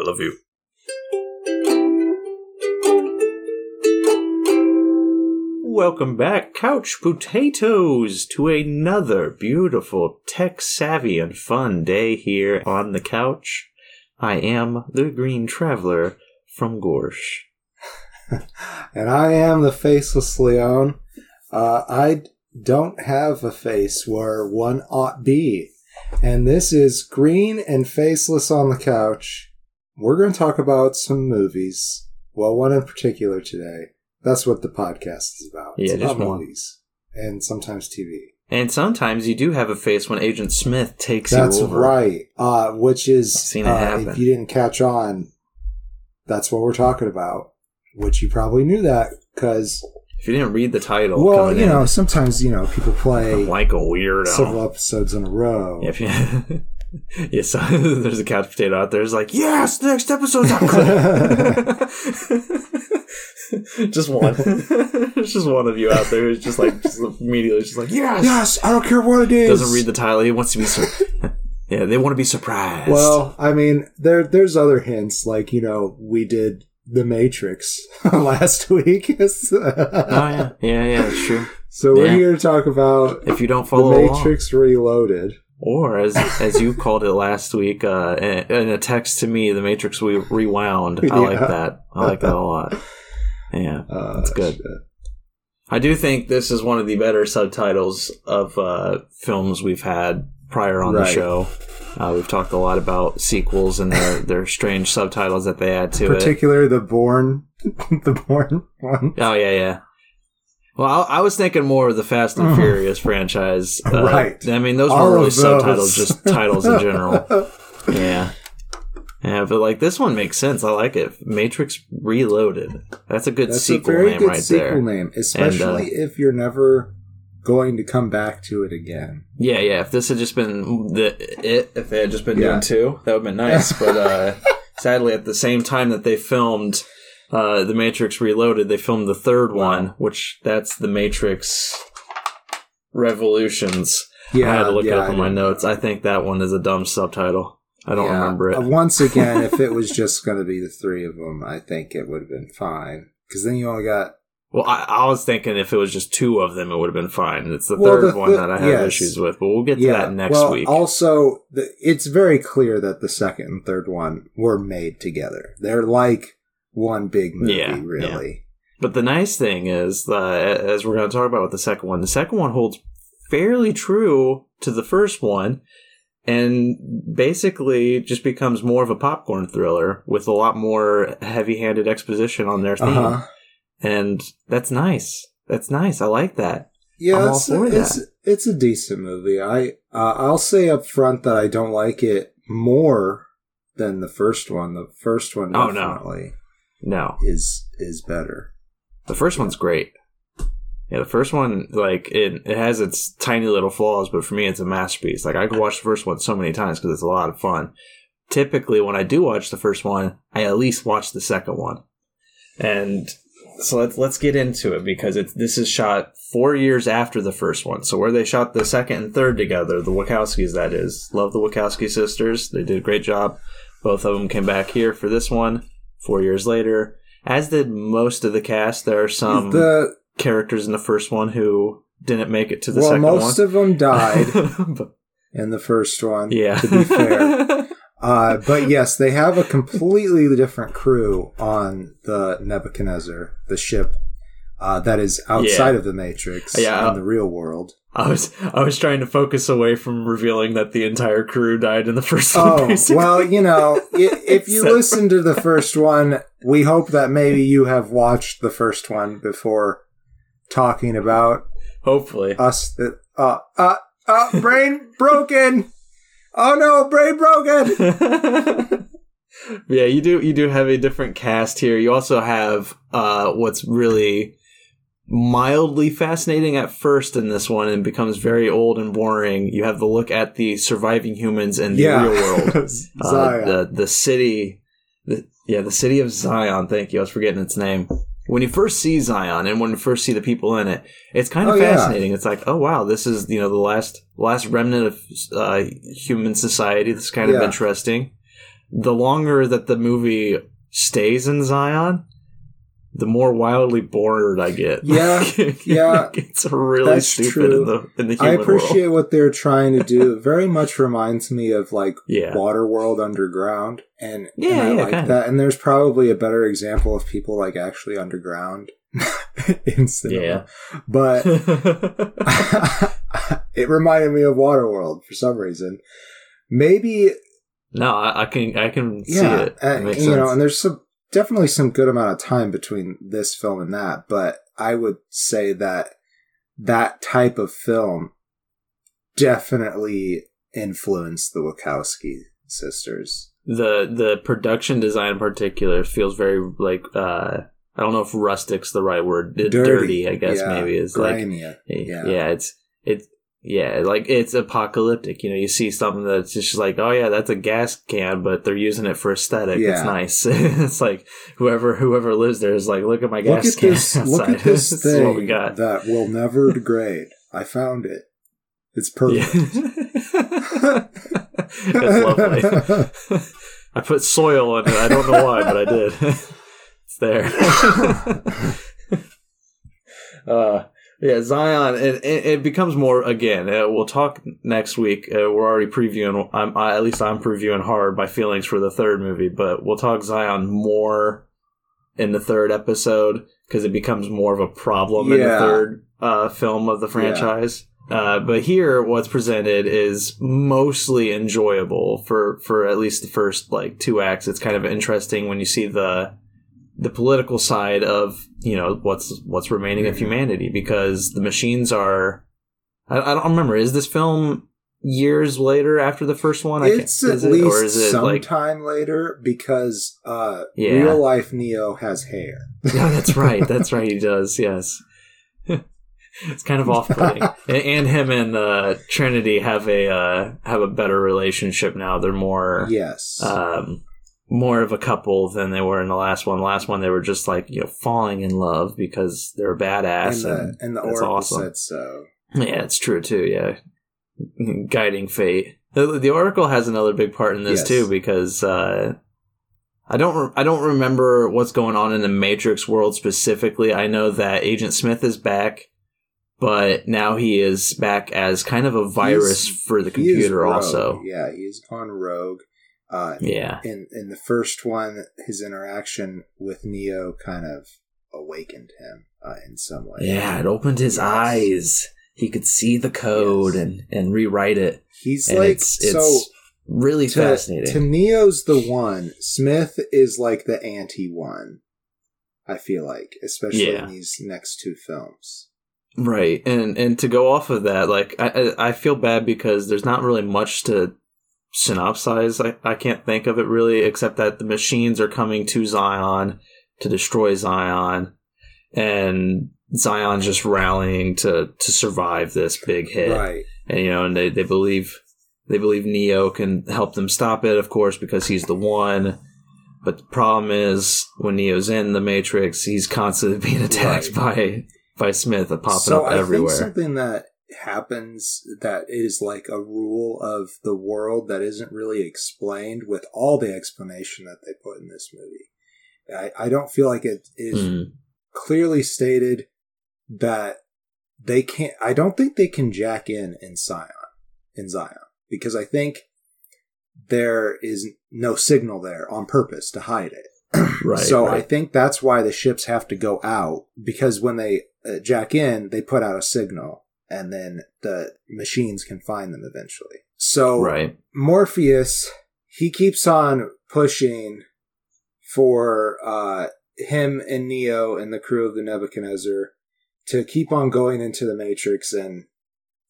I love you. Welcome back, couch potatoes, to another beautiful, tech savvy and fun day here on the couch. I am the Green Traveler from Gorsh. and I am the faceless Leon. Uh, I don't have a face where one ought be. And this is Green and Faceless on the Couch. We're going to talk about some movies. Well, one in particular today. That's what the podcast is about. Yeah, it's just about movies. And sometimes TV. And sometimes you do have a face when Agent Smith takes That's you over. right. Uh, which is, I've seen it uh, happen. if you didn't catch on, that's what we're talking about. Which you probably knew that because, If you didn't read the title, well, you in, know, sometimes you know people play like a weirdo. several episodes in a row. If you, yes, there's a couch potato out there. It's like, yes, the next episode's out. just one. There's just one of you out there who's just like just immediately just like, yes. Yes, I don't care what it is. Doesn't read the title. He wants to be. Sur- yeah, they want to be surprised. Well, I mean, there there's other hints like you know we did the Matrix last week, oh yeah, yeah, yeah. It's true. so we're here to talk about If you don't the follow along. Matrix Reloaded. Or as as you called it last week, uh, in, a text to me, the Matrix we rewound. I like that. I like that a lot. Yeah, Uh, That's good. shit. I do think this is one of the better subtitles of uh, films we've had prior on the show. Uh, we've talked a lot about sequels and their their strange subtitles that they add to it. Particularly the Bourne, the Bourne one. Oh yeah, yeah. Well, I, I was thinking more of the Fast and Mhm. Furious franchise. Uh, Right. I mean, those All weren't really those. subtitles, just titles in general. Yeah. Yeah, but like this one makes sense. I like it. Matrix Reloaded. That's a good That's sequel a very name good right sequel there. name, especially if you're never going to come back to it again. Yeah, yeah. If this had just been the it, if they had just been Yeah. doing two, that would have been nice. but uh, sadly, at the same time that they filmed uh, the Matrix Reloaded, they filmed the third one, which that's the Matrix Revolutions. Yeah, I had to look it yeah, up in my notes. I think that one is a dumb subtitle. I don't Yeah. remember it. Uh, Once again, if it was just going to be the three of them, I think it would have been fine. Because then you only got Well, I, I was thinking if it was just two of them, it would have been fine. It's the Well, third the- one the- that I have yes. issues with, but we'll get to yeah. that next well, week. also, the, it's very clear that the second and third one were made together. They're like one big movie, Yeah, really. but the nice thing is, uh, as we're going to talk about with the second one, the second one holds fairly true to the first one, and basically just becomes more of a popcorn thriller with a lot more heavy-handed exposition on their theme, Uh huh. and that's nice. That's nice. I like that. Yeah, it's, for it's it's a decent movie. I uh, I'll say up front that I don't like it more than the first one. The first one Oh, no. No, is is better. The first one's great. Yeah, the first one, like it, it has its tiny little flaws, but for me, it's a masterpiece. Like I could watch the first one so many times because it's a lot of fun. Typically, when I do watch the first one, I at least watch the second one. And so let's let's get into it because it's this is shot four years after the first one. So where they shot the second and third together, the Wachowskis, that is, love the Wachowski sisters. They did a great job. Both of them came back here for this one four years later. As did most of the cast. There are some the characters in the first one who didn't make it to the well, second most one. of them died But- in the first one. yeah. to be fair. Uh, but yes, they have a completely different crew on the Nebuchadnezzar, the ship uh, that is outside Yeah. of the Matrix Yeah, in the real world. I was I was trying to focus away from revealing that the entire crew died in the first one. Oh, basically. well, you know, if you listen to the first one, we hope that maybe you have watched the first one before talking about hopefully. us. That, uh, uh, uh, brain broken. Oh no, brain broken. yeah, you do you do have a different cast here. You also have uh, what's really mildly fascinating at first in this one and becomes very old and boring. You have the look at the surviving humans in the yeah, real world. Uh, the the city, the, yeah, the city of Zion. Thank you. I was forgetting its name. When you first see Zion and when you first see the people in it, it's kind of Oh, yeah. fascinating. It's like, oh wow, this is you know the last last remnant of uh, human society. This is kind of interesting. the longer that the movie stays in Zion, the more wildly bored I get. Yeah, yeah, it's really that's stupid true. in the in the I appreciate world. what they're trying to do. It very much reminds me of like Yeah, Waterworld Underground, and, Yeah, and I yeah, like kinda. that. And there's probably a better example of people like actually underground in cinema. Yeah. But it reminded me of Waterworld for some reason. Maybe no, I, I can I can see yeah, it. uh, it makes you sense. know, and there's some definitely some good amount of time between this film and that, but I would say that that type of film definitely influenced the Wachowski sisters. the the production design in particular feels very like uh I don't know if rustic's the right word. Dirty, dirty I guess yeah, maybe is like yeah. yeah. it's it's yeah, like it's apocalyptic. You know, you see something that's just like, oh yeah, that's a gas can, but they're using it for aesthetic. It's nice. it's like whoever whoever lives there is like, look at my Look gas at can this! outside. Look at this is what we thing got. that will never degrade. I found it. It's Yeah. perfect. Lovely. I put soil on it. I don't know why, but I did. it's there. uh, yeah, Zion. It, it, it becomes more again. Uh, we'll talk next week. Uh, we're already previewing. I'm I, at least I'm previewing hard my feelings for the third movie, but we'll talk Zion more in the third episode because it becomes more of a problem in the third uh, film of the franchise. Uh, but here, what's presented is mostly enjoyable for for at least the first like two acts. It's kind of interesting when you see the the political side of you know what's what's remaining of Mhm. humanity because the machines are. I, I don't remember. Is this film years later after the first one? It's at is it, least or is it like sometime later because uh, Yeah. real life Neo has hair. Yeah, that's right. That's right. He does. Yes. it's kind of off-putting, and, and him and uh, Trinity have a uh, have a better relationship now. They're more yes. um, more of a couple than they were in the last one. Last one, they were just like you know falling in love because they're and badass. the, And, and the that's Oracle awesome. said so. yeah, it's true too. Yeah, guiding fate. The, the Oracle has another big part in this Yes. too because uh, I don't re- I don't remember what's going on in the Matrix world specifically. I know that Agent Smith is back, but now he is back as kind of a virus He's- for the computer. Also, Yeah, he's gone rogue. Uh, yeah, in in the first one, his interaction with Neo kind of awakened him uh, in some way. yeah. It opened his Yes. eyes. He could see the code Yes. and and rewrite it. he's And like it's, it's so. really To, fascinating. to Neo's the one. Smith is like the anti one. I feel like, especially Yeah. in these next two films. Right, and and to go off of that, like I I I feel bad because there's not really much to synopsize. I I can't think of it really, except that the machines are coming to Zion to destroy Zion, and Zion's just rallying to to survive this big hit, Right. and you know, and they they believe they believe Neo can help them stop it, of course, because he's the one. But the problem is when Neo's in the Matrix, he's constantly being attacked by by Smith, popping so up I everywhere. something that happens that is like a rule of the world that isn't really explained with all the explanation that they put in this movie. I, I don't feel like it is Mm. clearly stated that they can't. I don't think they can jack in in Zion in Zion because I think there is no signal there on purpose to hide it. Right. so I think that's why the ships have to go out because when they uh, jack in, they put out a signal, and then the machines can find them eventually. So right. Morpheus, he keeps on pushing for uh, him and Neo and the crew of the Nebuchadnezzar to keep on going into the Matrix and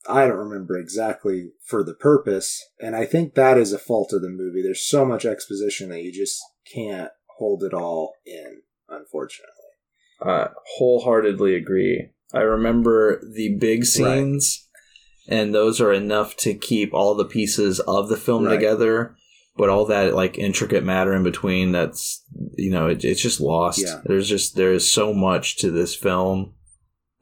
I don't remember exactly for the purpose. And I think that is a fault of the movie. There's so much exposition that you just can't hold it all in, unfortunately. I wholeheartedly agree. I remember the big scenes, and those are enough to keep all the pieces of the film Right. together. But all that like intricate matter in between, that's you know, it, it's just lost. Yeah. There's just there is so much to this film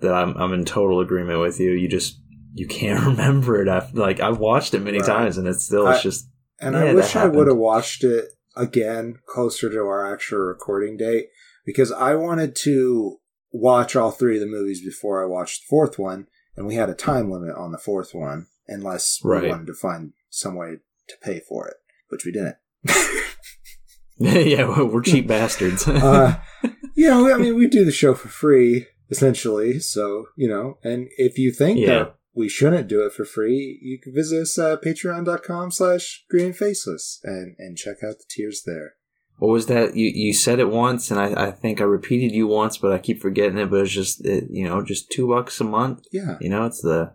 that I'm I'm in total agreement with you. You just you can't remember it after like I've watched it many Right. times, and it's still it's I- just And Yeah, I wish I would have watched it again closer to our actual recording date because I wanted to watch all three of the movies before I watched the fourth one, and we had a time limit on the fourth one unless Right. we wanted to find some way to pay for it, which we didn't. yeah, we're we're cheap bastards. uh, you know, I mean, we do the show for free essentially, so you know, and if you think Yeah. that we shouldn't do it for free, you can visit us at patreon.com slash green faceless and and check out the tiers there. What was that? You you said it once, and I, I think I repeated you once, but I keep forgetting it. But it's just it, you know just two bucks a month. Yeah. You know, it's the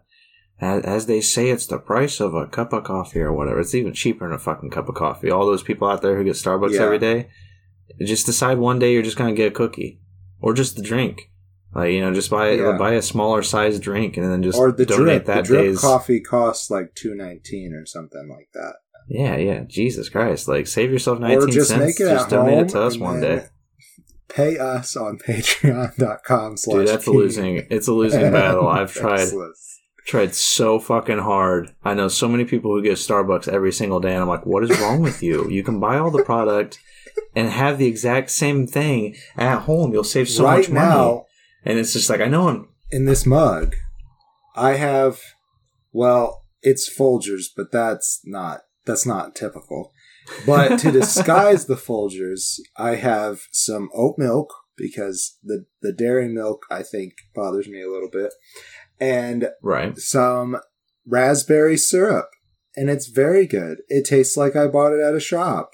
as, as they say, it's the price of a cup of coffee or whatever. It's even cheaper than a fucking cup of coffee. All those people out there who get Starbucks Yeah. every day, just decide one day you're just gonna get a cookie or just the drink. Like you know, just buy Yeah. buy a smaller size drink and then just or the donate drip. The that drip day's coffee costs like two nineteen or something like that. Yeah, yeah. Jesus Christ! Like save yourself nineteen or just cents. make it just at donate it to us one day. Pay us on patreon.com slash Dude, that's a losing. It's a losing battle. I've tried tried so fucking hard. I know so many people who get Starbucks every single day, and I'm like, what is wrong with you? You can buy all the product and have the exact same thing at home. You'll save so right much money. now, And it's just like I know I'm. in this mug, I have, well, it's Folgers, but that's not that's not typical. But to disguise the Folgers, I have some oat milk because the the dairy milk I think bothers me a little bit, and Right. some raspberry syrup, and it's very good. It tastes like I bought it at a shop,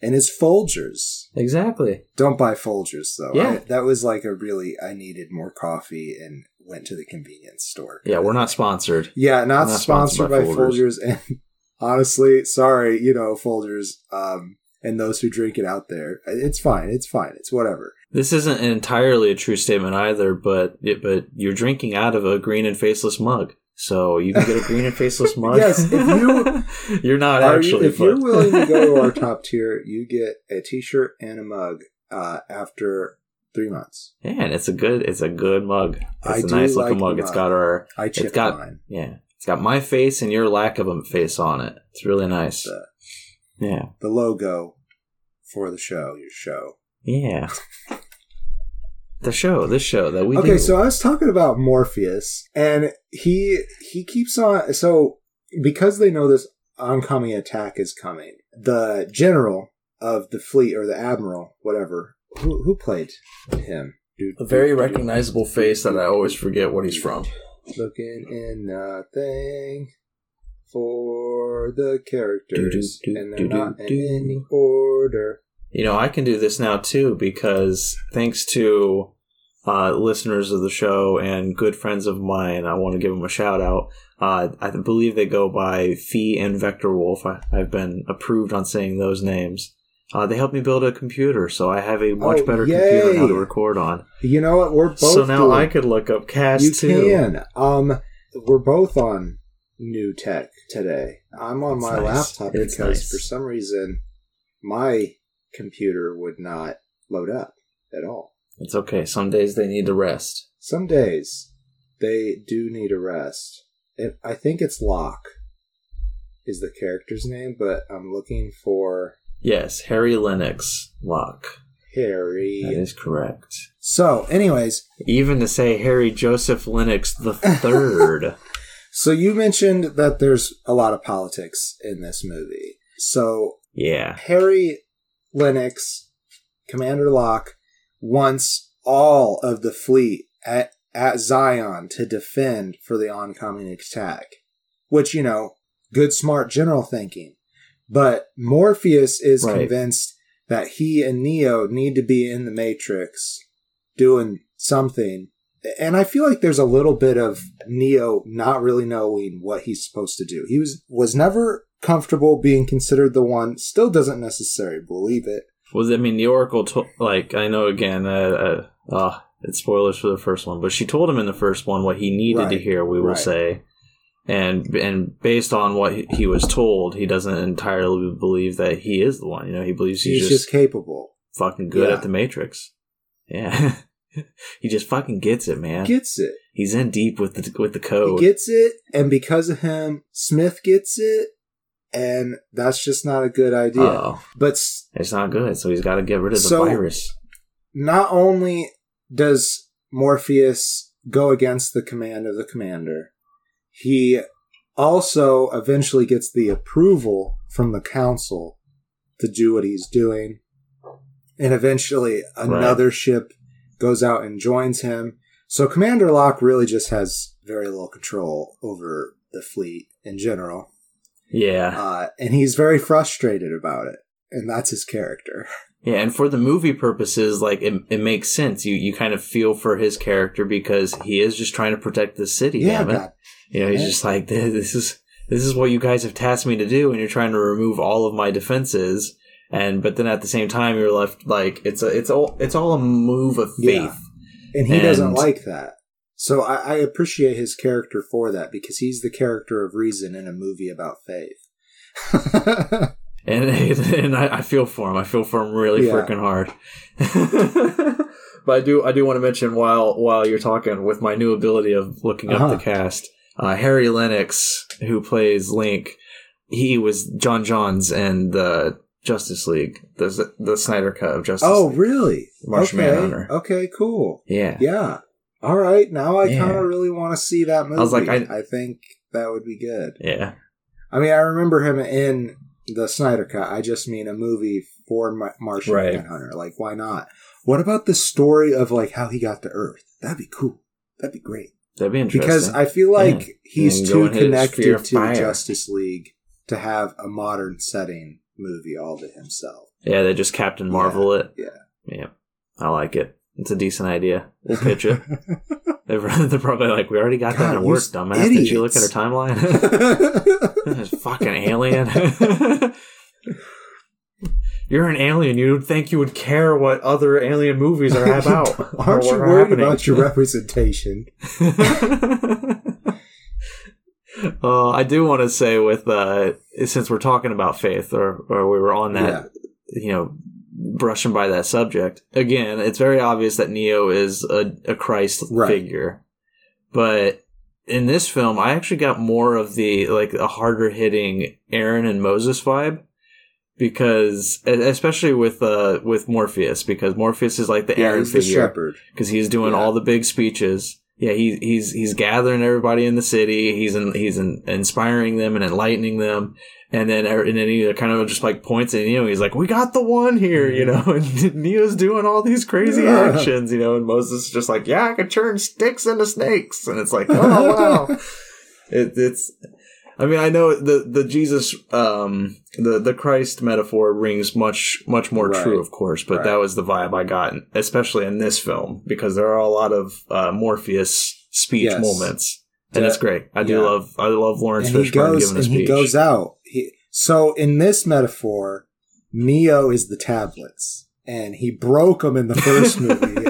and it's Folgers. Exactly. Don't buy Folgers though. Yeah. I- that was like a really I needed more coffee and went to the convenience store. Yeah, we're not sponsored. Yeah, not, not sponsored, sponsored by, by Folgers. And honestly, sorry, you know, Folgers, um, and those who drink it out there. It's fine. It's fine. It's whatever. This isn't entirely a true statement either, but it, but you're drinking out of a green and faceless mug, so you can get a green and faceless mug. Yes, if you- you're not Are you- actually. if you're willing to go to our top tier, you get a T-shirt and a mug uh, after three months. yeah, and it's a good, it's a good mug. It's I a nice looking the mug. It's got our, I chip got- mine. yeah, it's got my face and your lack of a face on it. It's really nice. The, Yeah, the logo for the show, your show. yeah. the show, this show that we okay, do. so I was talking about Morpheus, and he he keeps on. So because they know this oncoming attack is coming, the general of the fleet or the admiral, whatever, who who played him? Dude, a very recognizable face that I always forget what he's from. Looking in nothing for the characters, Do, do, and they're not do, in do. any order. You know, I can do this now too because thanks to uh, listeners of the show and good friends of mine, I want to give them a shout out. Uh, I believe they go by Fee and Vector Wolf. I, I've been approved on saying those names. Uh, they helped me build a computer, so I have a much Oh, better computer now to record on. You know what? We're both. so now doing- I could look up cast You too. can. Um, we're both on new tech today. I'm on my nice. laptop It's because nice. for some reason my computer would not load up at all. It's okay. Some days they need to rest. Some days they do need a rest. And I think it's Locke is the character's name, but I'm looking for Yes, Harry Lennix Locke. Harry. is correct. So, anyways, Even to say Harry Joseph Lennix the third. so you mentioned that there's a lot of politics in this movie. So yeah. Harry Lennix, Commander Locke, wants all of the fleet at, at Zion to defend for the oncoming attack. Which, you know, good, smart general thinking. But Morpheus is Right. convinced that he and Neo need to be in the Matrix doing something. And I feel like there's a little bit of Neo not really knowing what he's supposed to do. He was was never comfortable being considered the one. Still doesn't necessarily believe it. Was I mean the Oracle? To- like I know again, uh, uh, uh, it's spoilers for the first one, but she told him in the first one what he needed to hear. We will right. say, and and based on what he- he was told, he doesn't entirely believe that he is the one. You know, he believes He's, he's, just, just, capable. fucking good Yeah. at the Matrix. Yeah, he just fucking gets it, man. Gets it. He's in deep with the with the He code. gets it, and because of him, Smith gets it, and that's just not a good idea. Oh, But it's not good. So he's got to get rid of the So- virus. not only does Morpheus go against the command of the commander, he also eventually gets the approval from the council to do what he's doing. And eventually another ship goes out and joins him. So Commander Locke really just has very little control over the fleet in general. Yeah. Uh, and he's very frustrated about it. And that's his character. Yeah, and for the movie purposes, like it, it makes sense. You you kind of feel for his character because he is just trying to protect the city. Yeah. God. You know, he's just like this is this is what you guys have tasked me to do, and you're trying to remove all of my defenses. And but then at the same time, you're left like it's a it's all it's all a move of faith. Yeah. and he doesn't like that. So I, I appreciate his character for that because he's the character of reason in a movie about faith. And and I, I feel for him. I feel for him really Yeah. freaking hard. but I do I do want to mention while while you're talking with my new ability of looking up Uh-huh. the cast, uh, Harry Lennix, who plays Link, he was J'onn J'onzz and the Justice League, the the Snyder cut of Justice. oh, League. really? Martian okay. Manhunter. Okay, cool. yeah. Yeah. All right. Now I Yeah. kind of really want to see that movie. I was like, I- I think that would be good. Yeah. I mean, I remember him in the Snyder Cut. I just mean a movie for Ma- Martian Right. Manhunter. Like, why not? What about the story of like how he got to Earth? That'd be cool. That'd be great. That'd be interesting. because I feel like Yeah. he's too in his sphere connected to fire. Justice League to have a modern setting movie all to himself. yeah, they just Captain Marvel it. Yeah. Yeah. I like it. It's a decent idea. We'll pitch it. They're, they're probably like, we already got God, that in work, dumbass. Did you look at idiots. our timeline? this fucking alien. You're an alien. You would think you would care what other alien movies are about. Aren't you worried happening. about your representation? uh, I do want to say with uh, since we're talking about faith, or or we were on that, you know, brushing by that subject again. It's very obvious that Neo is a, a Christ Right. figure, but in this film, I actually got more of the like a harder hitting Aaron and Moses vibe. Because, especially with uh with Morpheus, because Morpheus is like the Yeah, Aaron he's the figure shepherd. because he's doing Yeah. all the big speeches. Yeah, he, he's he's gathering everybody in the city. He's in, he's in, inspiring them and enlightening them, and then er- and then he kind of just like points at Neo. He's like, "We got the one here," you know. And Neo's doing all these crazy Yeah. actions, you know. And Moses is just like, "Yeah, I can turn sticks into snakes," and it's like, "Oh wow!" it, it's. I mean, I know the the Jesus, um, the the Christ metaphor rings much much more Right. true, of course, but Right. that was the vibe I got, especially in this film, because there are a lot of uh, Morpheus speech Yes. moments, and Yeah. it's great. I do Yeah. love I love Laurence and Fishburne goes giving a speech. he goes out. So in this metaphor, Neo is the tablets, and he broke them in the first movie,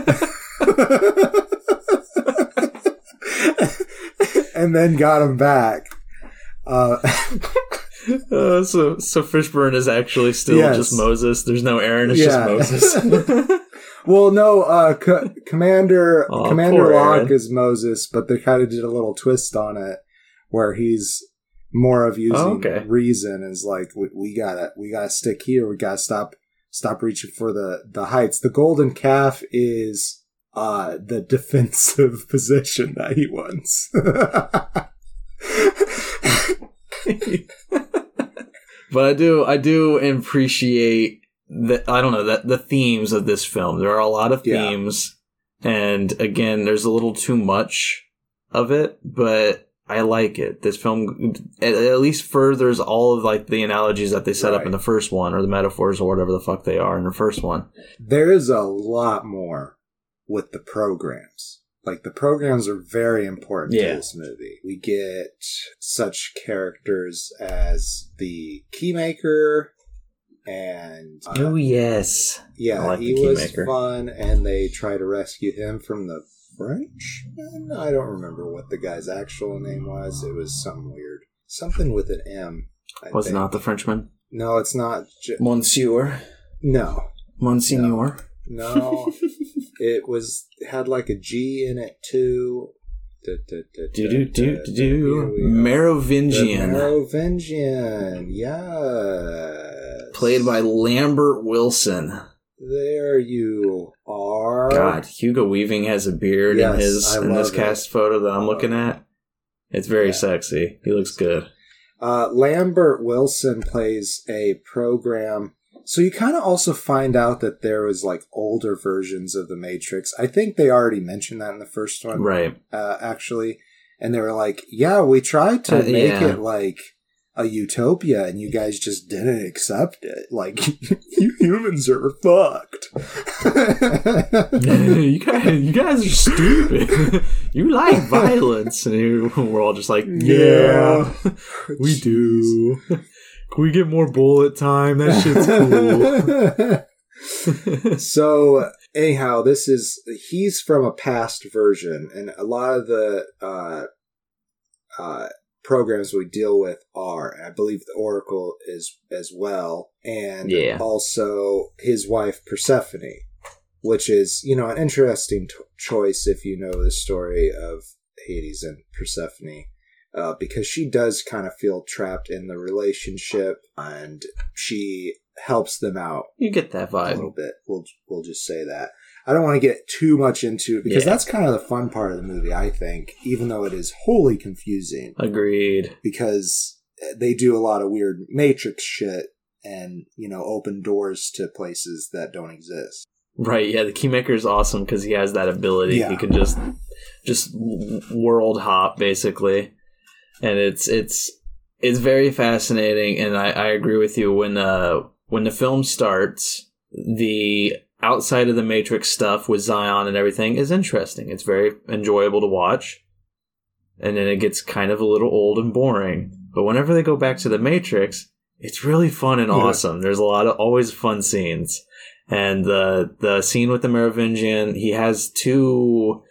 and then got them back. Uh, Uh, so so Fishburne is actually still Yes. just Moses. There's no Aaron. It's Yeah. just Moses. well, no, uh, Co- Commander Aw, Commander Locke Aaron. is Moses, but they kind of did a little twist on it where he's more of using Oh, okay. reason is like we, we gotta we gotta stick here. We gotta stop stop reaching for the the heights. The golden calf is uh the defensive position that he wants. but I do I do appreciate the I don't know that the themes of this film. There are a lot of Yeah. themes, and again, there's a little too much of it, but I like it. This film at, least furthers all of like the analogies that they set up in the first one, or the metaphors, or whatever the fuck they are in the first one. there is a lot more with the programs. Like the programs are very important Yeah. to this movie. We get such characters as the Keymaker and uh, Oh, yes, yeah, like he was fun and they try to rescue him from the Frenchman. Mm, I don't remember what the guy's actual name was. It was something weird. Something with an M. I was think. not the Frenchman, No, it's not. J- Monsieur, no. Monsignor. No, it was had like a G in it too. Merovingian, Merovingian, yes. played by Lambert Wilson. There you are. God, Hugo Weaving has a beard in his I in this it. cast photo that I'm looking at. It's very Yeah. sexy. He looks good. Uh, Lambert Wilson plays a program. So you kind of also find out that there was like older versions of the Matrix. I think they already mentioned that in the first one, Right. uh, actually. And they were like, "Yeah, we tried to Uh, make yeah. it like a utopia, and you guys just didn't accept it. Like, you humans are fucked." you guys, you guys are stupid. you like violence, and we're all just like, yeah, we do. Can we get more bullet time? That shit's cool. so anyhow this is he's from a past version and a lot of the uh uh programs we deal with are i believe the oracle is as well and Yeah. also his wife persephone which is you know an interesting t- choice if you know the story of hades and persephone uh, because she does kind of feel trapped in the relationship and she helps them out you get that vibe a little bit. We'll we'll just say that. I don't want to get too much into it because Yeah. that's kind of the fun part of the movie, I think, even though it is wholly confusing Agreed. because they do a lot of weird matrix shit and, you know, open doors to places that don't exist. Right, yeah, the Keymaker is awesome because he has that ability. Yeah. He can just just world hop basically, and it's it's it's very fascinating. And I, I agree with you when uh when the film starts, the outside of the Matrix stuff with Zion and everything is interesting. It's very enjoyable to watch, and then it gets kind of a little old and boring. But whenever they go back to the Matrix, it's really fun and Yeah. awesome. There's a lot of always fun scenes and the the scene with the Merovingian, he has two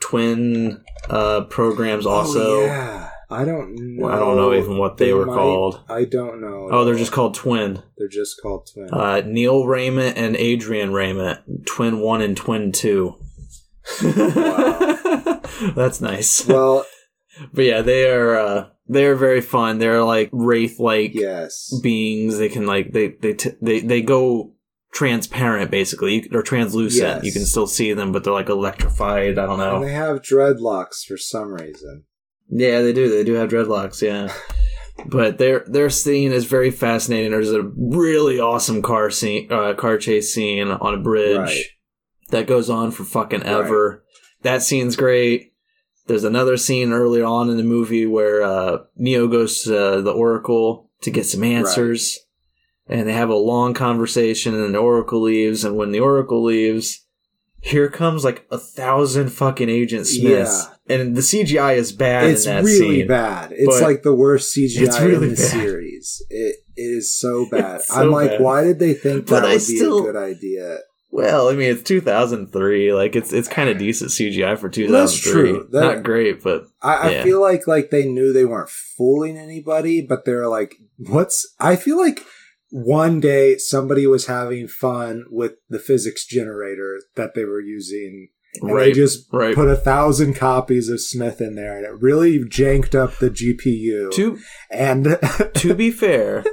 twin uh programs also. Oh, yeah. I don't know. I don't know even what they were called. I don't know. Oh, they're just called twin. They're just called twin. Uh, Neil Rayment and Adrian Rayment, twin one and twin two. That's nice. well, But yeah, they are uh, they are very fun. They're like wraith like yes. beings. They can like they they t- they they go transparent basically or translucent. Yes. You can still see them, but they're like electrified. I don't And know. they have dreadlocks for some reason. Yeah, they do. They do have dreadlocks. Yeah. But their their scene is very fascinating. There's a really awesome car scene, uh, car chase scene on a bridge Right. that goes on for fucking ever. That scene's great. There's another scene earlier on in the movie where uh, Neo goes to the Oracle to get some answers, and they have a long conversation. And the Oracle leaves, and when the Oracle leaves, here comes like a thousand fucking Agent Smiths, and the CGI is bad it's in that really scene. bad. It's like the worst CGI it's really in the bad. series. It, it is so bad. So I'm like, bad. why did they think But that I would be a good idea? Well, I mean, it's 2003. Like, it's it's kind of decent CGI for 2003. That's true. That- Not great, but I, I Yeah. feel like like they knew they weren't fooling anybody, but they're like, what's? I feel like one day somebody was having fun with the physics generator that they were using. And they right, just right. put a thousand copies of Smith in there, and it really janked up the GPU. to and to be fair,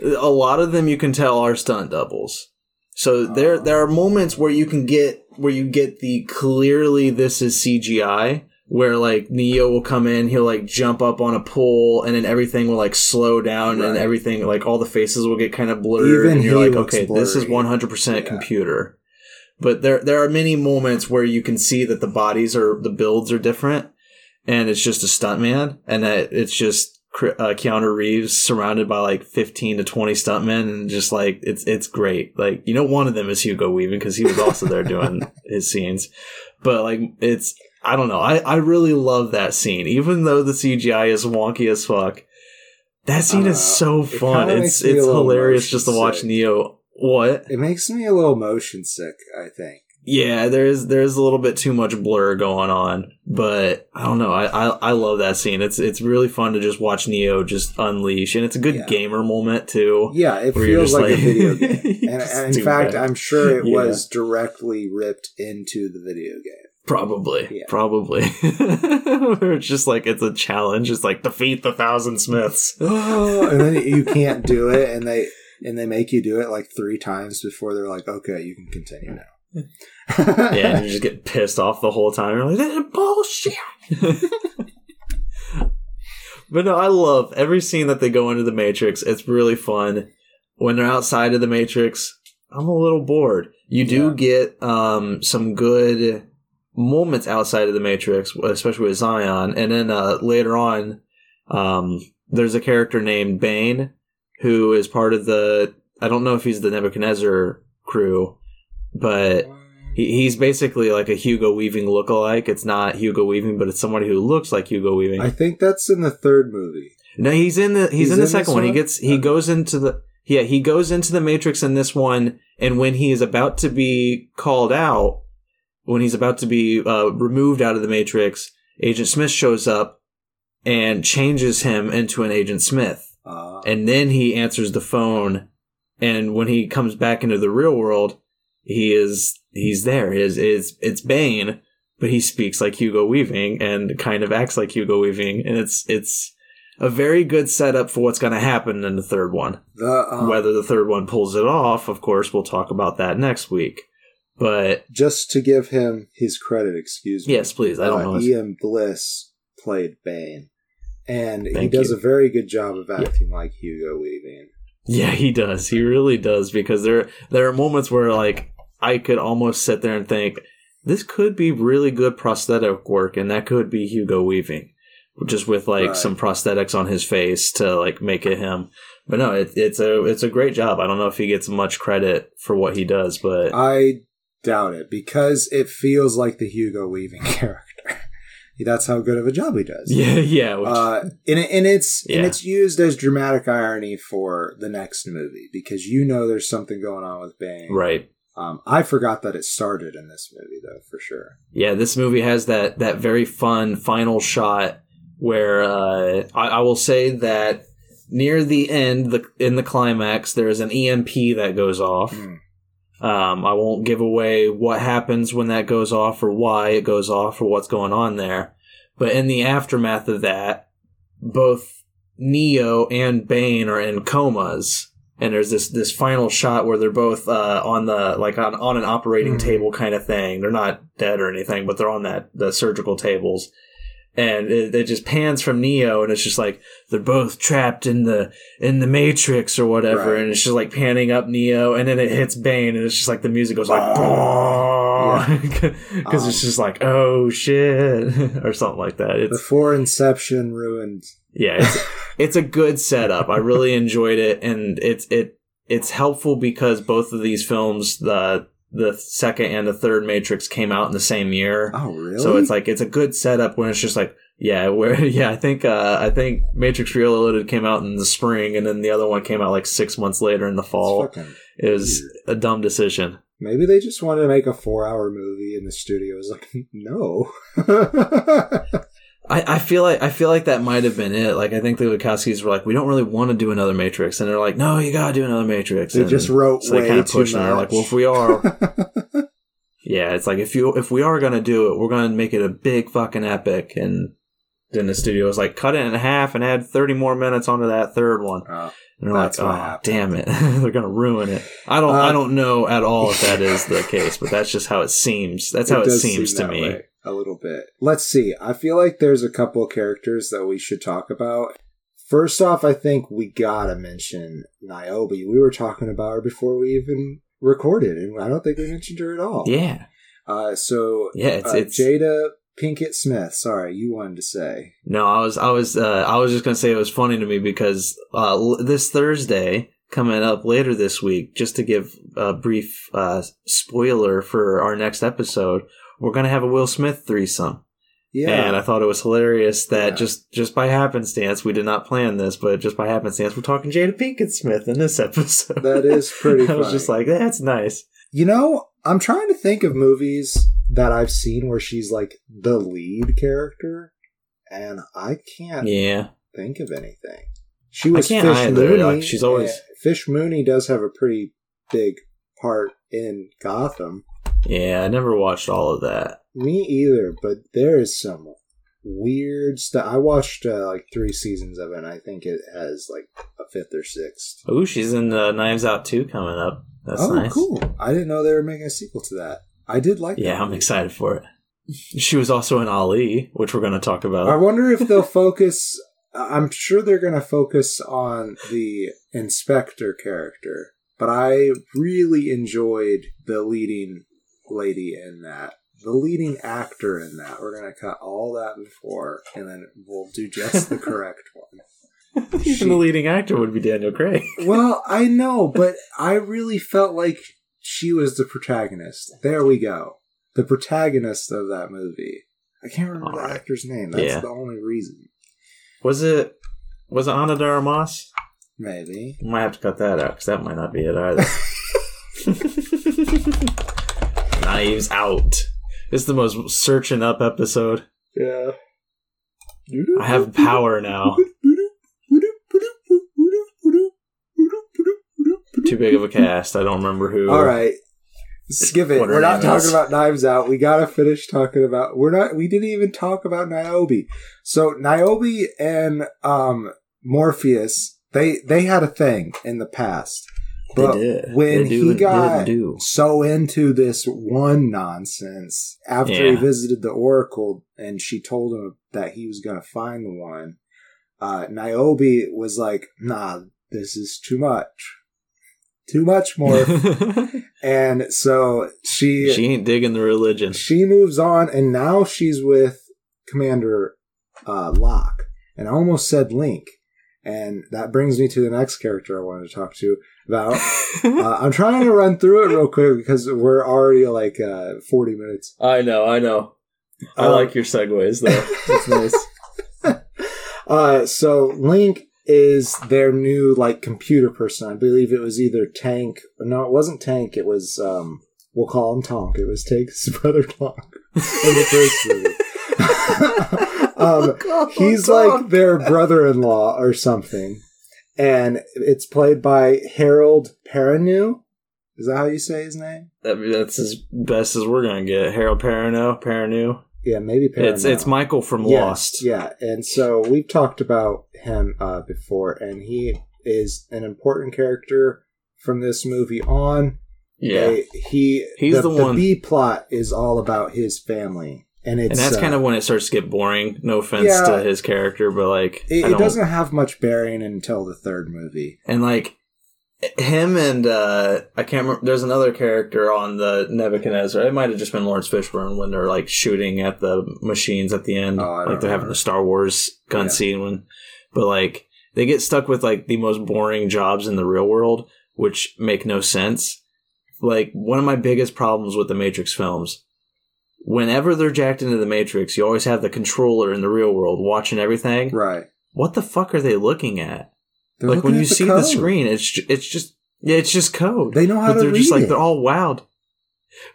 a lot of them you can tell are stunt doubles. So there Oh. there are moments where you can get where you get the clearly this is CGI where like Neo will come in, he'll like jump up on a pole and then everything will like slow down and everything like all the faces will get kind of blurred Even and you're like okay, this is blurry. 100% Yeah. computer. But there there are many moments where you can see that the bodies are the builds are different and it's just a stuntman and that it's just uh, Keanu Reeves surrounded by like 15 to 20 stuntmen and just like it's it's great. Like you know one of them is Hugo Weaving because he was also there doing his scenes. But like it's I don't know. I I really love that scene even though the CGI is wonky as fuck. That scene Uh, is so fun. kinda It's makes me a it's hilarious just to watch sick. Neo what? it makes me a little motion sick. I think. Yeah, there's there's a little bit too much blur going on, but I don't know. I, I I love that scene. It's it's really fun to just watch Neo just unleash, and it's a good Yeah. gamer moment too. Yeah, it feels just like, a video game. And, and in fact, that. I'm sure it Yeah. was directly ripped into the video game. Probably, Yeah. probably. It's just like it's a challenge. It's like defeat the thousand Smiths. Oh, and then you can't do it, and they and they make you do it like three times before they're like, okay, you can continue now. yeah, and you just get pissed off the whole time. You're like, this is bullshit. but no, I love every scene that they go into the Matrix. It's really fun. When they're outside of the Matrix, I'm a little bored. You do Yeah. get um, some good moments outside of the Matrix, especially with Zion. And then uh, later on, um, there's a character named Bane who is part of the. I don't know if he's the Nebuchadnezzar crew, but he, he's basically like a Hugo Weaving lookalike. It's not Hugo Weaving, but it's somebody who looks like Hugo Weaving. I think that's in the third movie. no, he's in the he's, He's in the in second one. He gets he goes into the yeah he goes into the Matrix in this one, and when he is about to be called out, when he's about to be uh, removed out of the Matrix, Agent Smith shows up and changes him into an Agent Smith Uh, and then he answers the phone and when he comes back into the real world he is he's there. Is is it's bane but he speaks like hugo weaving and kind of acts like hugo weaving and it's it's a very good setup for what's going to happen in the third one. The um, whether the third one pulls it off of course we'll talk about that next week but just to give him his credit, excuse me. yes please. I don't uh, know Ian Bliss played Bane, and he does you. a very good job of acting like Hugo Weaving. Yeah, he does. He really does because there there are moments where like I could almost sit there and think this could be really good prosthetic work and that could be Hugo Weaving just with like Right. some prosthetics on his face to like make it him. But no, it, it's a it's a great job. I don't know if he gets much credit for what he does, but I doubt it because it feels like the Hugo Weaving character. That's how good of a job he does. yeah, yeah, which, Uh, and, and it's and it's used as dramatic irony for the next movie because you know there's something going on with Bane. right. Um, I forgot that it started in this movie though, for sure. Yeah, this movie has that that very fun final shot where uh, I, I will say that near the end, the in the climax, there is an EMP that goes off. Mm. Um, I won't give away what happens when that goes off or why it goes off or what's going on there. But in the aftermath of that, both Neo and Bane are in comas. And there's this, this final shot where they're both uh, on the like on, on an operating Mhm. table kind of thing. They're not dead or anything, but they're on that the surgical tables, and it, it just pans from Neo, and it's just like they're both trapped in the in the Matrix or whatever, Right. and it's just like panning up Neo, and then it hits Bane, and it's just like the music goes like, because Um, it's just like oh shit or something like that. It's Before Inception ruined. yeah, it's it's a good setup. I really enjoyed it, and it's it it's helpful because both of these films, the the second and the third Matrix, came out in the same year. Oh, really? So it's like it's a good setup when it's just like yeah, where yeah, I think uh, I think Matrix Reloaded came out in the spring, and then the other one came out like six months later in the fall. fucking It was weird. a dumb decision. Maybe they just wanted to make a four-hour movie, and the studio was like, "No." I, I feel like I feel like that might have been it. Like I think the Wachowskis were like, we don't really want to do another Matrix, and they're like, no, you gotta do another Matrix. they And just wrote so they way kind of too pushed much. it. They're like, well, if we are, yeah, it's like if you if we are gonna do it, we're gonna make it a big fucking epic. And then the studio was like, cut it in half and add thirty more minutes onto that third one. Oh, And they're like, oh, happened. damn it, they're gonna ruin it. I don't Uh, I don't know at all if that is the case, but that's just how it seems. That's how it, does seems seem to me. way a little bit. Let's see. I feel like there's a couple of characters that we should talk about. First off, I think we gotta mention Niobe. We were talking about her before we even recorded, and I don't think we mentioned her at all. Yeah, Uh, so yeah, it's uh, it's Jada Pinkett Smith. Sorry, you wanted to say. No, I was, I was, uh, I was just gonna say it was funny to me because uh, l- this Thursday coming up later this week, just to give a brief uh, spoiler for our next episode, we're gonna have a Will Smith threesome, Yeah, and I thought it was hilarious that Yeah. just just by happenstance we did not plan this, but just by happenstance we're talking Jada Pinkett Smith in this episode. That is pretty I was just like, that's nice. you know, I'm trying to think of movies that I've seen where she's like the lead character, and I can't Yeah, think of anything. She was Fish either, Mooney. like, she's always- Fish Mooney does have a pretty big part in Gotham. Yeah, I never watched all of that. Me either, but there is some weird stuff. I watched uh, like three seasons of it, and I think it has like a fifth or sixth. Oh, she's in uh, Knives Out 2 coming up. That's oh, nice. cool! I didn't know they were making a sequel to that. I did like. Yeah, I'm movie. excited for it. She was also in Ali, which we're going to talk about. I wonder if they'll focus. I'm sure they're going to focus on the inspector character, but I really enjoyed the leading lady in that. The leading actor in that. We're going to cut all that before, and then we'll do just the correct one. Even the leading actor would be Daniel Craig. Well, I know, but I really felt like she was the protagonist. There we go. The protagonist of that movie. I can't remember the Alright. actor's name. That's Yeah. the only reason. Was it was it Ana de Armas? Maybe. We might have to cut that out because that might not be it either. Knives Out. It's the most searching up episode. Yeah. I have power now. Too big of a cast. I don't remember who. All right. Skip it. We're not is. talking about Knives Out. We gotta finish talking about. We're not. We didn't even talk about Niobe. So Niobe and um, Morpheus, they they had a thing in the past. But when he got so into this one nonsense after he visited the Oracle and she told him that he was going to find the one, uh, Niobe was like, nah, this is too much. Too much more. and so she, she ain't digging the religion. she moves on and now she's with Commander uh, Locke. And I almost said Link. And that brings me to the next character I wanted to talk to about. Uh, I'm trying to run through it real quick because we're already like uh, 40 minutes. I know, I know. I Um, like your segues though. It's nice. Uh, so Link is their new like computer person. I believe it was either Tank. No, it wasn't Tank. It was um, we'll call him Tonk. It was Tank's brother Tonk in the first movie. Um, he's like their brother-in-law or something, and it's played by Harold Perrineau. Is that how you say his name? That, that's as best as we're gonna get. Harold Perrineau, Perrineau. Yeah, maybe Perrineau. It's it's Michael from Yes, Lost. Yeah, and so we've talked about him uh, before, and he is an important character from this movie on. Yeah. They- he He's the, the one- B plot is all about his family, and it's and that's uh, kind of when it starts to get boring. No offense Yeah. to his character, but like it, it doesn't have much bearing until the third movie. and like him and uh I can't remember. There's another character on the Nebuchadnezzar. It might have just been Laurence Fishburne when they're like shooting at the machines at the end, Oh, like they're having the Star Wars gun Yeah. scene. When, but like they get stuck with like the most boring jobs in the real world, which make no sense. Like one of my biggest problems with the Matrix films. Whenever they're jacked into the Matrix, you always have the controller in the real world watching everything. Right. What the fuck are they looking at? They're like when looking you at see code. the screen, it's ju- it's just yeah, it's just code. They know how but to they're read just like it. they're all wowed.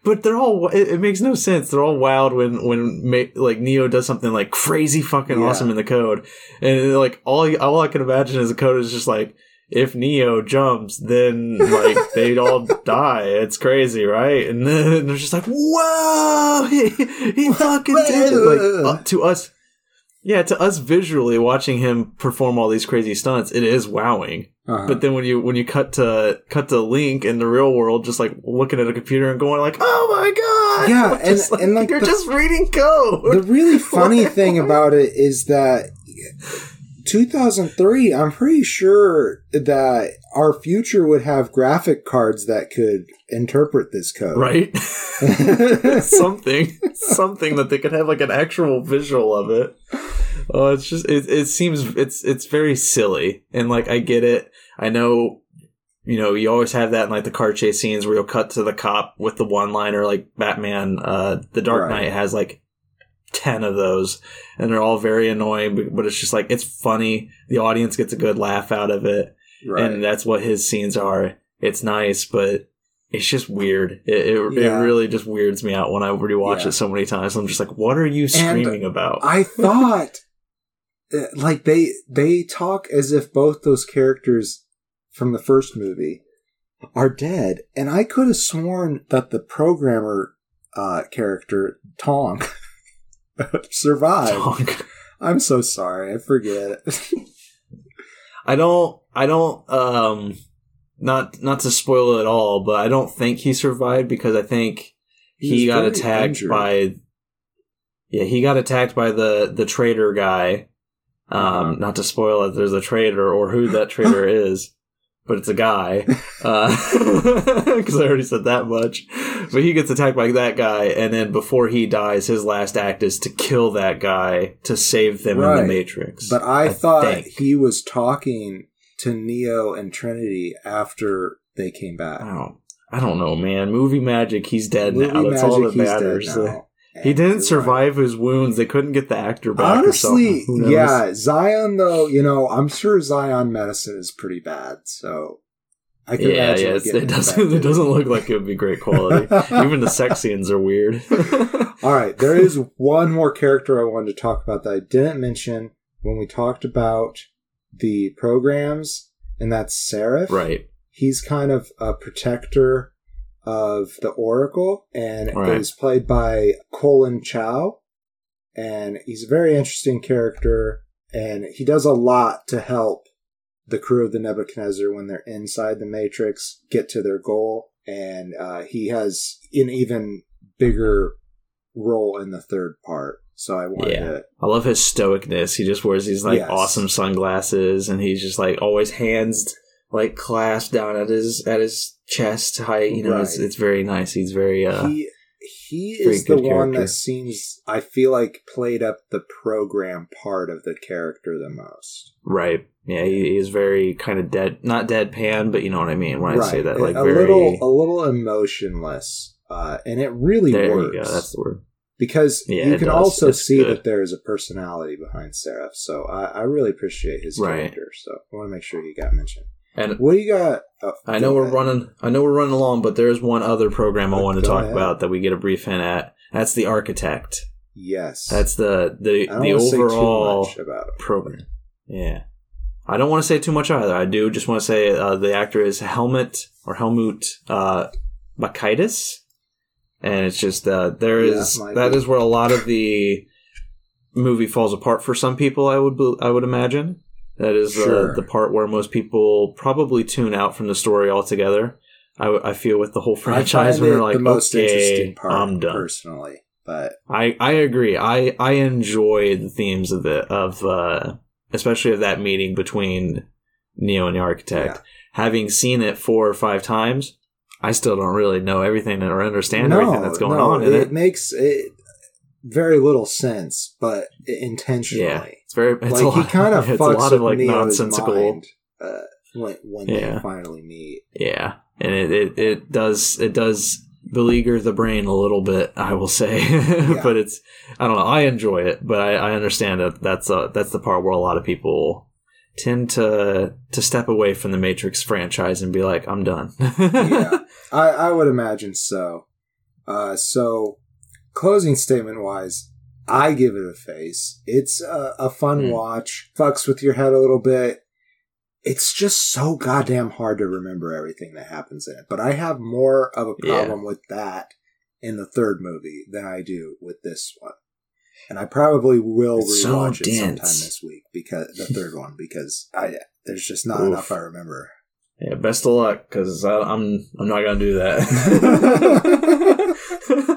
But they're all it, it makes no sense. They're all wowed when when ma- like Neo does something like crazy fucking Yeah. awesome in the code, and like all all I can imagine is the code is just like if Neo jumps, then like they'd all die. It's crazy, right? And then they're just like, whoa, he, he fucking did it. Like uh, to us. Yeah, to us visually watching him perform all these crazy stunts, it is wowing. Uh-huh. But then when you when you cut to cut to Link in the real world, just like looking at a computer and going like, "Oh my god!" Yeah, and- Just and, like, you're the- just reading code. the really funny thing about it is that 2003 i'm pretty sure that our future would have graphic cards that could interpret this code right? something, something that they could have like an actual visual of it. Oh, it's just it. It seems it's it's very silly, and like I get it. I know, you know, you always have that in like the car chase scenes where you'll cut to the cop with the one liner, like Batman. Uh, the Dark Right. Knight has like ten of those, and they're all very annoying. But, it's just like it's funny. The audience gets a good laugh out of it, right and that's what his scenes are. It's nice, but it's just weird. It it, Yeah. it really just weirds me out when I rewatch Yeah. it so many times. I'm just like, what are you screaming about? i thought uh, like they they talk as if both those characters from the first movie are dead and i could have sworn that the programmer uh, character Tong survived. Tong. I'm so sorry. I forget. I don't. I don't. Um, not not to spoil it at all, but I don't think he survived because I think he, He got attacked injured. by. Yeah, he got attacked by the the trader guy. Um, Uh-huh. not to spoil it, there's a traitor or who that traitor is, but it's a guy. Uh, because I already said that much. But he gets attacked by that guy, and then before he dies, his last act is to kill that guy to save them in the Matrix. But I, I thought think. he was talking to Neo and Trinity after they came back. I don't, I don't know, man. Movie magic, he's dead Movie now. That's all magic, that he's dead matters. He didn't survive his wounds. They couldn't get the actor back. Honestly. Yeah, Zion though, you know, I'm sure Zion medicine is pretty bad. So I can yeah, imagine yeah. it doesn't. It doesn't look like it would be great quality. Even the sex scenes are weird. All right, there is one more character I wanted to talk about that I didn't mention when we talked about the programs, and that's Seraph. right. He's kind of a protector of the Oracle, and Right. is played by Collin Chou, and he's a very interesting character, and he does a lot to help the crew of the Nebuchadnezzar when they're inside the Matrix get to their goal, and uh, he has an even bigger role in the third part. So I wanted Yeah. to I love his stoicness. He just wears these like Yes. awesome sunglasses, and he's just like always hands like clasped down at his at his chest height. You know, it's Right. it's very nice. He's very uh, he he is the one character. that seems I feel like played up the program part of the character the most. right. Yeah, he, he is very kind of dead, not deadpan, but you know what I mean when I say that. Like a very. little a little emotionless, uh, and it really there works you go. That's the word. because Yeah, you can does. also It's see good. that there is a personality behind Seraph. So I, I really appreciate his Right. character. So I want to make sure he got mentioned. And What do you got? Oh, I know we're ahead. running. I know we're running along, but there is one other program I want to talk ahead. about that we get a brief hint at. That's the Architect. Yes, That's the the the wanna say too overall about program. Yeah, I don't want to say too much either. I do just want to say uh, the actor is Helmut or Helmut uh, Bakaitis, and it's just uh, there Yeah, is that be. is where a lot of the movie falls apart for some people. I would I would imagine that is Sure. uh, the part where most people probably tune out from the story altogether. I feel with the whole franchise find when it they're like, the most okay, interesting part I'm done. personally, but I I agree. I I enjoy the themes of the of uh especially of that meeting between Neo and the architect. Yeah. Having seen it four or five times, I still don't really know everything or understand everything that's going no, on in it, it. makes it very little sense, but intentionally. Yeah, it's very it's like a lot, he kind of it's a lot of like Neo's nonsensical. mind, uh, when when Yeah. they finally meet. Yeah, and it, it it does it does beleaguer the brain a little bit. I will say, but it's I don't know. I enjoy it, but I, I understand that that's uh that's the part where a lot of people tend to to step away from the Matrix franchise and be like, I'm done. yeah, I, I would imagine so. Uh, so, closing statement wise, I give it a face. It's a, a fun Mm. watch. Fucks with your head a little bit. It's just so goddamn hard to remember everything that happens in it. But I have more of a Yeah. problem with that in the third movie than I do with this one. And I probably will It's so rewatch it sometime this week because the third one because I there's just not Oof. enough I remember. yeah, best of luck because I'm I'm not gonna do that.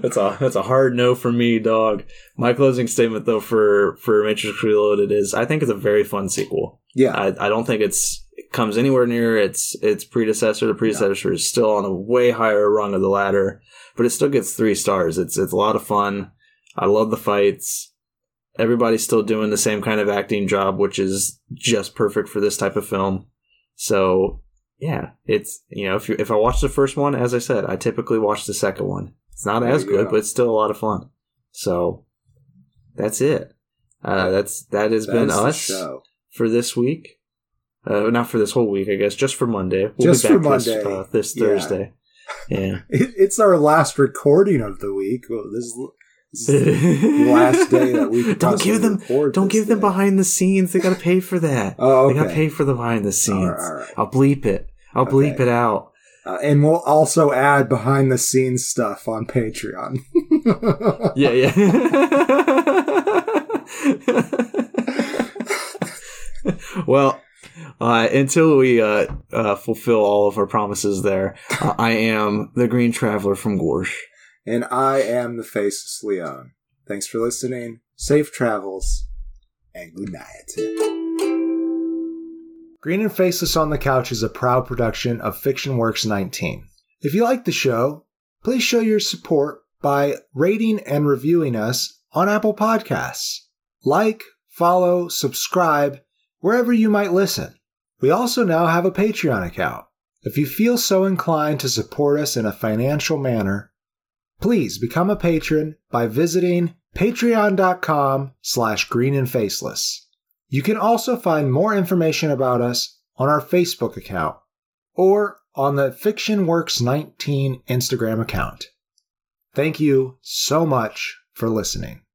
that's a that's a hard no for me, dog. My closing statement though for for Matrix Reloaded is I think it's a very fun sequel. Yeah, I, I don't think it's it comes anywhere near its its predecessor. The predecessor is still on a way higher rung of the ladder, but it still gets three stars. It's it's a lot of fun. I love the fights. Everybody's still doing the same kind of acting job, which is just perfect for this type of film. So yeah, it's you know if you if I watch the first one, as I said, I typically watch the second one. It's not There as good, go. but it's still a lot of fun. So that's it. Uh, that's that has been us for this week. Uh, not for this whole week, I guess. Just for Monday. We'll Just for back this, Monday. uh, this Yeah. Thursday. Yeah. It, it's our last recording of the week. Well, this, is, this is the last day that we don't give them. Don't give them behind the scenes. They gotta pay for that. Oh, okay. They gotta pay for the behind the scenes. All right, all right. I'll bleep it. I'll bleep Okay. it out. Uh, and we'll also add behind the scenes stuff on Patreon. yeah, yeah. well, uh, until we uh, uh, fulfill all of our promises there, uh, I am the Green Traveler from Gorsh. and I am the Faceless Leon. Thanks for listening. Safe travels and good night. Green and Faceless on the Couch is a proud production of Fiction Works 19. If you like the show, please show your support by rating and reviewing us on Apple Podcasts. Like, follow, subscribe wherever you might listen. We also now have a Patreon account. If you feel so inclined to support us in a financial manner, please become a patron by visiting patreon.com slash green and faceless. You can also find more information about us on our Facebook account or on the FictionWorks19 Instagram account. Thank you so much for listening.